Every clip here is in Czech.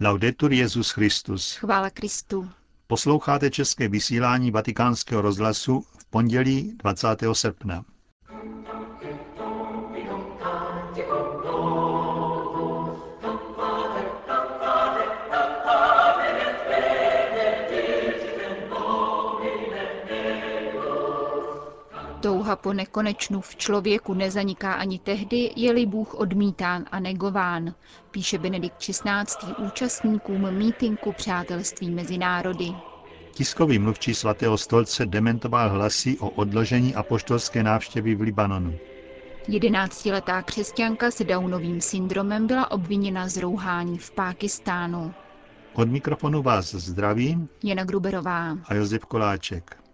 Laudetur Jezus Christus. Chvála Kristu. Posloucháte české vysílání Vatikánského rozhlasu v pondělí 20. srpna. Touha po nekonečnu v člověku nezaniká ani tehdy, je-li Bůh odmítán a negován, píše Benedikt XVI. účastníkům mítinku přátelství mezi národy. Tiskový mluvčí svatého stolce dementoval hlasy o odložení apoštolské návštěvy v Libanonu. Jedenáctiletá křesťanka s Downovým syndromem byla obviněna z rouhání v Pákistánu. Od mikrofonu vás zdraví Jana Gruberová. a Josef Koláček.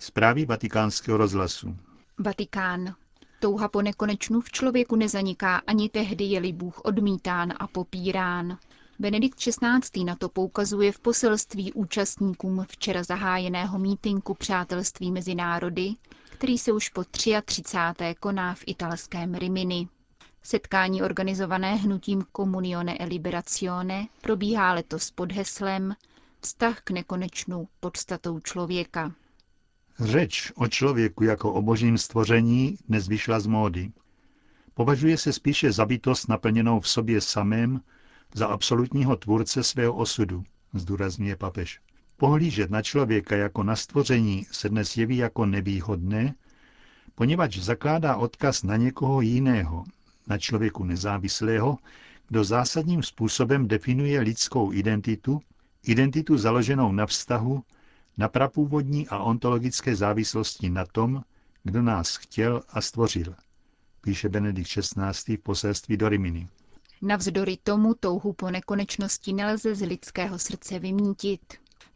Zprávy vatikánského rozhlasu. Vatikán. Touha po nekonečnu v člověku nezaniká ani tehdy, je-li Bůh odmítán a popírán. Benedikt XVI. na to poukazuje v poselství účastníkům včera zahájeného mítinku Přátelství mezi národy, který se už po 33. koná v italském Rimini. Setkání organizované hnutím Comunione e Liberazione probíhá letos pod heslem Vztah k nekonečnu podstatou člověka. Řeč o člověku jako o božím stvoření dnes vyšla z módy. Považuje se spíše za bytost naplněnou v sobě samém za absolutního tvůrce svého osudu, zdůrazňuje papež. Pohlížet na člověka jako na stvoření se dnes jeví jako nevýhodné, poněvadž zakládá odkaz na někoho jiného, na člověku nezávislého, kdo zásadním způsobem definuje lidskou identitu, identitu založenou na vztahu, na prapůvodní a ontologické závislosti na tom, kdo nás chtěl a stvořil, píše Benedikt XVI. v poselství do Rimini. Navzdory tomu touhu po nekonečnosti nelze z lidského srdce vymítit.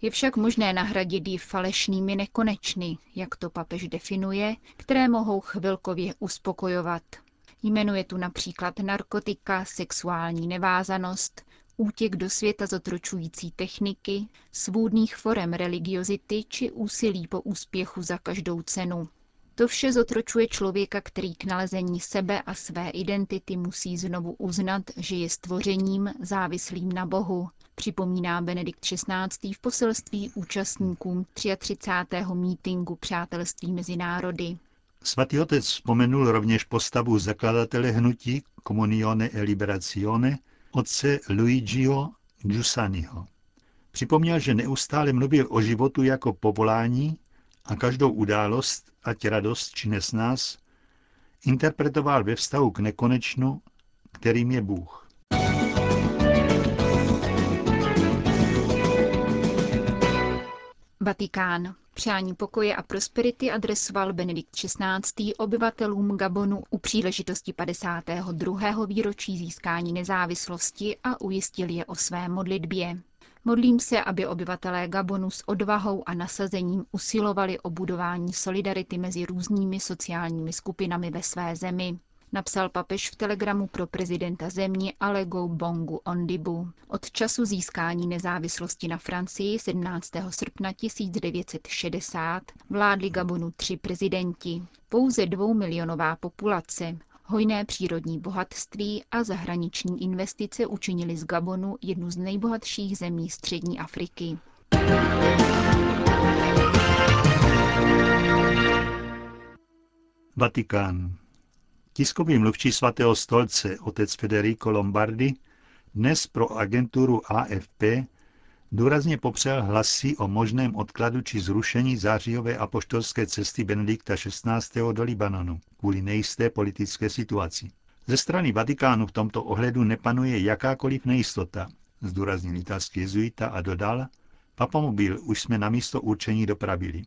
Je však možné nahradit ji falešnými nekonečny, jak to papež definuje, které mohou chvilkově uspokojovat. Jmenuje tu například narkotika, sexuální nevázanost, útěk do světa zotročující techniky, svůdných forem religiozity či úsilí po úspěchu za každou cenu. To vše zotročuje člověka, který k nalezení sebe a své identity musí znovu uznat, že je stvořením závislým na Bohu, připomíná Benedikt XVI. v poselství účastníkům 33. mítinku Přátelství mezi národy. Svatý otec vzpomenul rovněž postavu zakladatele hnutí Comunione e Liberazione, otce Luigio Giussaniho. Připomněl, že neustále mluvil o životu jako povolání a každou událost, ať radost či nesnás, interpretoval ve vztahu k nekonečnu, kterým je Bůh. Vatikán. Přání pokoje a prosperity adresoval Benedikt XVI. obyvatelům Gabonu u příležitosti 52. výročí získání nezávislosti a ujistil je o své modlitbě. Modlím se, aby obyvatelé Gabonu s odvahou a nasazením usilovali o budování solidarity mezi různými sociálními skupinami ve své zemi, napsal papež v telegramu pro prezidenta země Alego Bongu Ondibu. Od času získání nezávislosti na Francii 17. srpna 1960 vládli Gabonu tři prezidenti. Pouze dvoumilionová populace, hojné přírodní bohatství a zahraniční investice učinili z Gabonu jednu z nejbohatších zemí střední Afriky. Vatikán. Tiskový mluvčí svatého stolce, otec Federico Lombardi, dnes pro agenturu AFP důrazně popřel hlasy o možném odkladu či zrušení zářijové apoštolské cesty Benedikta XVI. do Libanonu kvůli nejisté politické situaci. Ze strany Vatikánu v tomto ohledu nepanuje jakákoliv nejistota, zdůraznil italský jezuita a dodal, papamobil už jsme na místo určení dopravili.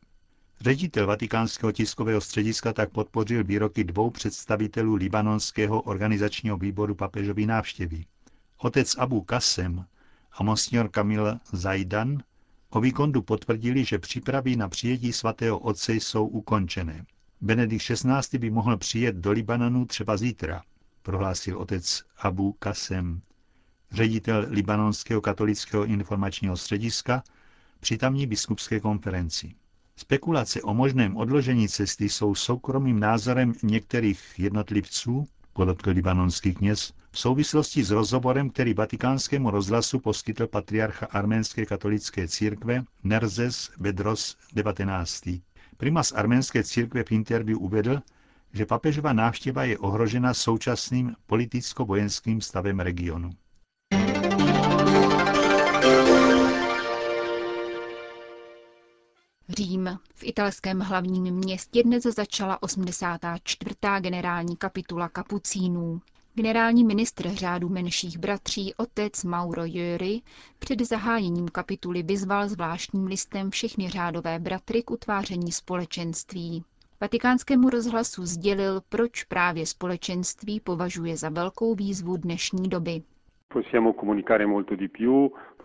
Ředitel vatikánského tiskového střediska tak podpořil výroky dvou představitelů libanonského organizačního výboru papežový návštěvy. Otec Abu Kasem a monsignor Kamil Zajdan o výkondu potvrdili, že přípravy na přijetí svatého otce jsou ukončené. Benedikt XVI. by mohl přijet do Libanonu třeba zítra, prohlásil otec Abu Kasem, ředitel libanonského katolického informačního střediska při tamní biskupské konferenci. Spekulace o možném odložení cesty jsou soukromým názorem některých jednotlivců, podotkl libanonský kněz, v souvislosti s rozhovorem, který vatikánskému rozhlasu poskytl patriarcha arménské katolické církve Nerzes Bedros 19. Primas arménské církve v interview uvedl, že papežova návštěva je ohrožena současným politicko-vojenským stavem regionu. Řím. V italském hlavním městě dnes začala 84. generální kapitula kapucínů. Generální ministr řádu menších bratří otec Mauro Jöri před zahájením kapituly vyzval zvláštním listem všechny řádové bratry k utváření společenství. Vatikánskému rozhlasu sdělil, proč právě společenství považuje za velkou výzvu dnešní doby.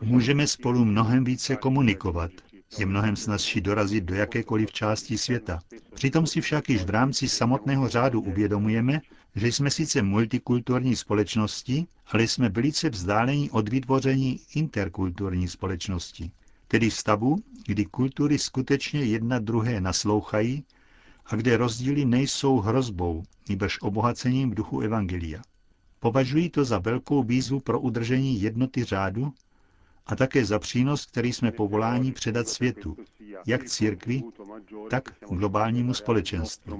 Můžeme spolu mnohem více komunikovat. Je mnohem snazší dorazit do jakékoliv části světa. Přitom si však již v rámci samotného řádu uvědomujeme, že jsme sice multikulturní společnosti, ale jsme velice vzdálení od vytvoření interkulturní společnosti. Tedy stavu, kdy kultury skutečně jedna druhé naslouchají a kde rozdíly nejsou hrozbou, nebož obohacením v duchu Evangelia. Považují to za velkou výzvu pro udržení jednoty řádu a také za přínos, který jsme povoláni předat světu, jak církvi, tak globálnímu společenství.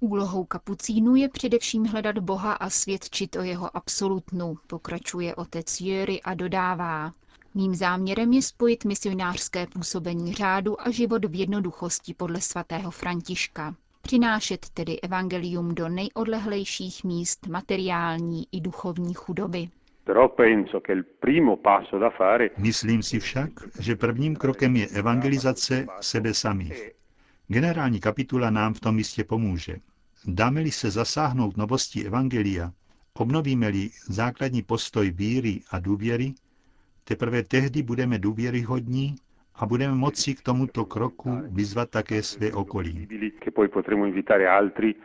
Úlohou kapucínů je především hledat Boha a svědčit o jeho absolutnu, pokračuje otec Jöry a dodává. Mým záměrem je spojit misionářské působení řádu a život v jednoduchosti podle svatého Františka. Přinášet tedy evangelium do nejodlehlejších míst materiální i duchovní chudoby. Myslím si však, že prvním krokem je evangelizace sebe samých. Generální kapitula nám v tom jistě pomůže. Dáme-li se zasáhnout novostí evangelia, obnovíme-li základní postoj víry a důvěry, teprve tehdy budeme důvěryhodní a budeme moci k tomuto kroku vyzvat také své okolí.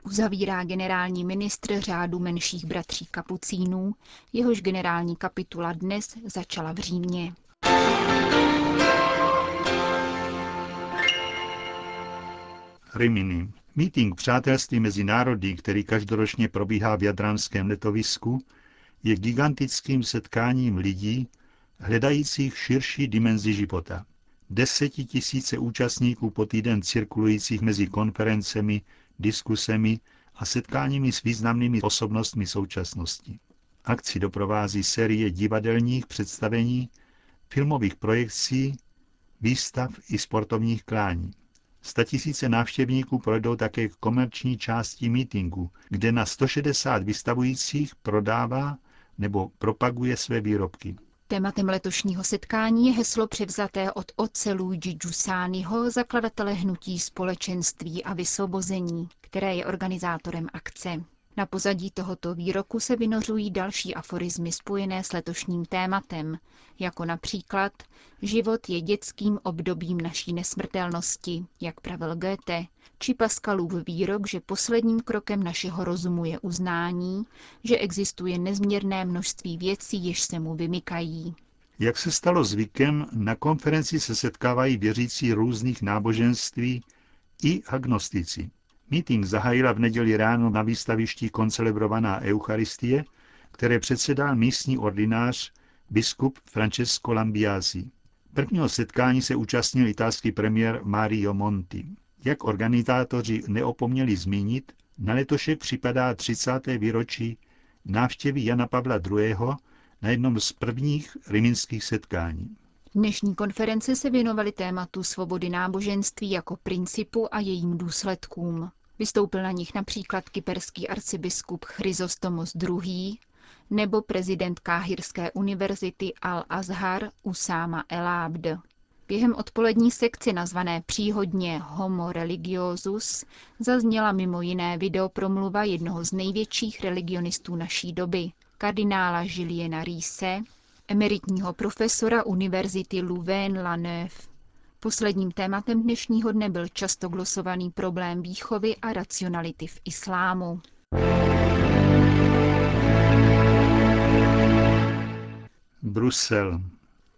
Uzavírá generální ministr řádu menších bratří kapucínů, jehož generální kapitula dnes začala v Římě. Rimini. Meeting přátelství mezi národy, který každoročně probíhá v jadranském letovisku, je gigantickým setkáním lidí, hledajících širší dimenzi života desetitisíce účastníků po týden cirkulujících mezi konferencemi, diskusemi a setkáními s významnými osobnostmi současnosti. Akci doprovází série divadelních představení, filmových projekcí, výstav i sportovních klání. Statisíce návštěvníků projdou také k komerční části mítingu, kde na 160 vystavujících prodává nebo propaguje své výrobky. Tématem letošního setkání je heslo převzaté od otce Luigi Giussaniho, zakladatele hnutí společenství a vysvobození, které je organizátorem akce. Na pozadí tohoto výroku se vynořují další aforizmy spojené s letošním tématem, jako například Život je dětským obdobím naší nesmrtelnosti, jak pravil Goethe, či Pascalův výrok, že posledním krokem našeho rozumu je uznání, že existuje nezměrné množství věcí, jež se mu vymykají. Jak se stalo zvykem, na konferenci se setkávají věřící různých náboženství i agnostici. Meeting zahájila v neděli ráno na výstavišti koncelebrovaná Eucharistie, které předsedal místní ordinář biskup Francesco Lambiasi. Prvního setkání se účastnil italský premiér Mario Monti. Jak organizátoři neopomněli zmínit, na letošek připadá 30. výročí návštěvy Jana Pavla II. na jednom z prvních riminských setkání. Dnešní konference se věnovaly tématu svobody náboženství jako principu a jejím důsledkům. Vystoupil na nich například kyperský arcibiskup Chryzostomos II. nebo prezident Káhirské univerzity Al-Azhar Usama Elabd. Během odpolední sekci nazvané příhodně Homo religiosus zazněla mimo jiné videopromluva jednoho z největších religionistů naší doby, kardinála Juliena Riese, emeritního profesora Univerzity Louvain-la-Neuve. Posledním tématem dnešního dne byl často glosovaný problém výchovy a racionality v islámu. Brusel.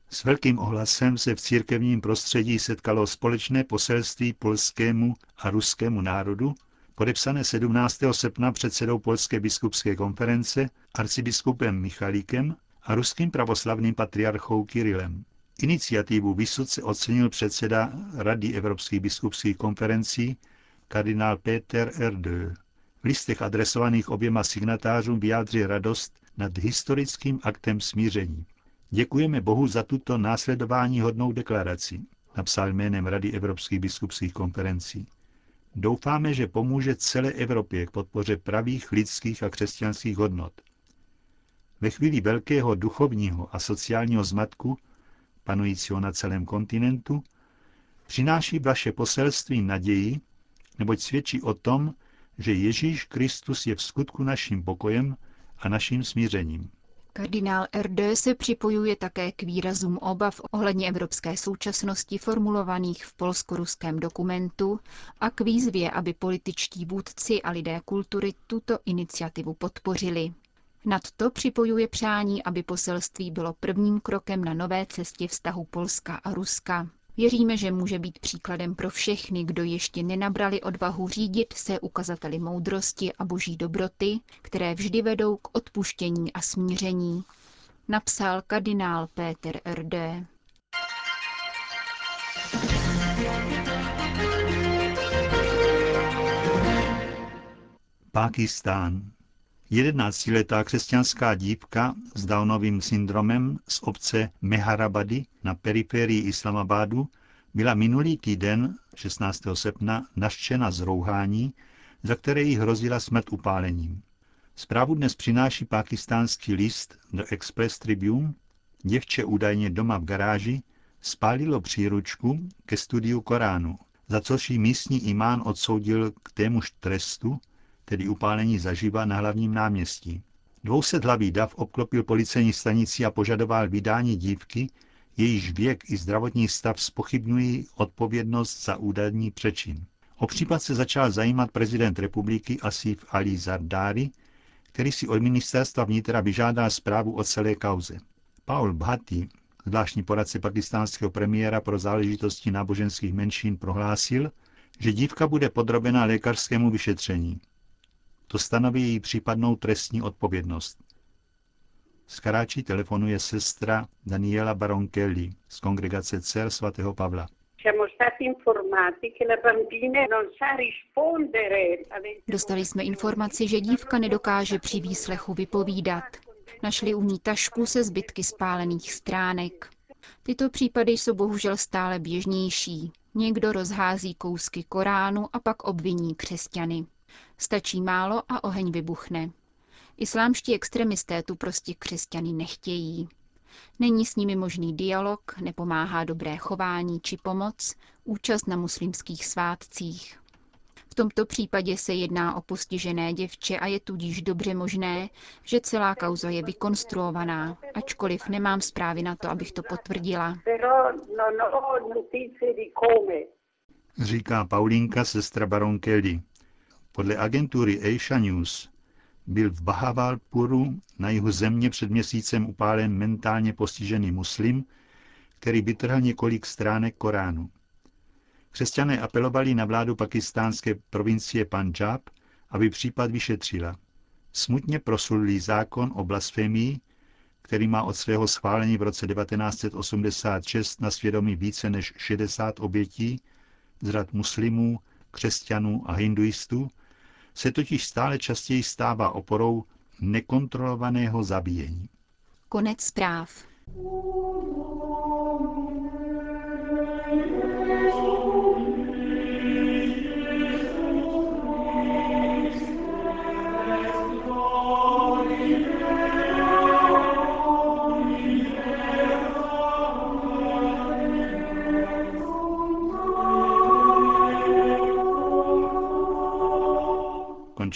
S velkým ohlasem se v církevním prostředí setkalo společné poselství polskému a ruskému národu, podepsané 17. srpna předsedou Polské biskupské konference, arcibiskupem Michalíkem a ruským pravoslavným patriarchou Kirilem. Iniciativu vysoce ocenil předseda Rady evropských biskupských konferencí kardinál Peter Erdő. V listech adresovaných oběma signatářům vyjádří radost nad historickým aktem smíření. Děkujeme Bohu za tuto následování hodnou deklaraci, napsal jménem Rady Evropských biskupských konferencí. Doufáme, že pomůže celé Evropě k podpoře pravých lidských a křesťanských hodnot. Ve chvíli velkého duchovního a sociálního zmatku, panujícího na celém kontinentu, přináší vaše poselství naději, neboť svědčí o tom, že Ježíš Kristus je v skutku naším pokojem a naším smířením. Kardinál RD se připojuje také k výrazům obav ohledně evropské současnosti formulovaných v polsko-ruském dokumentu a k výzvě, aby političtí vůdci a lidé kultury tuto iniciativu podpořili. Nad to připojuje přání, aby poselství bylo prvním krokem na nové cestě vztahu Polska a Ruska. Věříme, že může být příkladem pro všechny, kdo ještě nenabrali odvahu řídit se ukazateli moudrosti a boží dobroty, které vždy vedou k odpuštění a smíření. Napsal kardinál Péter R.D. Pákistán. Jedenáctiletá křesťanská dívka s Downovým syndromem z obce Meharabady na periferii Islamabadu byla minulý týden, 16. srpna, naštěna z rouhání, za které jí hrozila smrt upálením. Zprávu dnes přináší pakistánský list The Express Tribune. Děvče údajně doma v garáži spálilo příručku ke studiu Koránu, za což jí místní imán odsoudil k témuž trestu, tedy upálení zaživa na hlavním náměstí. Dvouset dav obklopil policejní stanici a požadoval vydání dívky, jejíž věk i zdravotní stav spochybňují odpovědnost za údajný přečin. O případ se začal zajímat prezident republiky Asif Ali Zardari, který si od ministerstva vnitra vyžádal zprávu o celé kauze. Paul Bhatti, zvláštní poradce pakistánského premiéra pro záležitosti náboženských menšin, prohlásil, že dívka bude podrobena lékařskému vyšetření. To stanoví její případnou trestní odpovědnost. Z Karáči telefonuje sestra Daniela Baronkelli z kongregace dcer svatého Pavla. Dostali jsme informaci, že dívka nedokáže při výslechu vypovídat. Našli u ní tašku se zbytky spálených stránek. Tyto případy jsou bohužel stále běžnější. Někdo rozhází kousky Koránu a pak obviní křesťany. Stačí málo a oheň vybuchne. Islámští extremisté tu prostě křesťany nechtějí. Není s nimi možný dialog, nepomáhá dobré chování či pomoc, účast na muslimských svátcích. V tomto případě se jedná o postižené děvče a je tudíž dobře možné, že celá kauza je vykonstruovaná, ačkoliv nemám zprávy na to, abych to potvrdila. Říká Paulinka, sestra baron Kelly. Podle agentury Asia News byl v Bahavalpuru na jihu země před měsícem upálen mentálně postižený muslim, který vytrhl několik stránek Koránu. Křesťané apelovali na vládu pakistánské provincie Punjab, aby případ vyšetřila. Smutně proslulý zákon o blasfemii, který má od svého schválení v roce 1986 na svědomí více než 60 obětí z řad muslimů, křesťanů a hinduistů, se totiž stále častěji stává oporou nekontrolovaného zabíjení. Konec zpráv.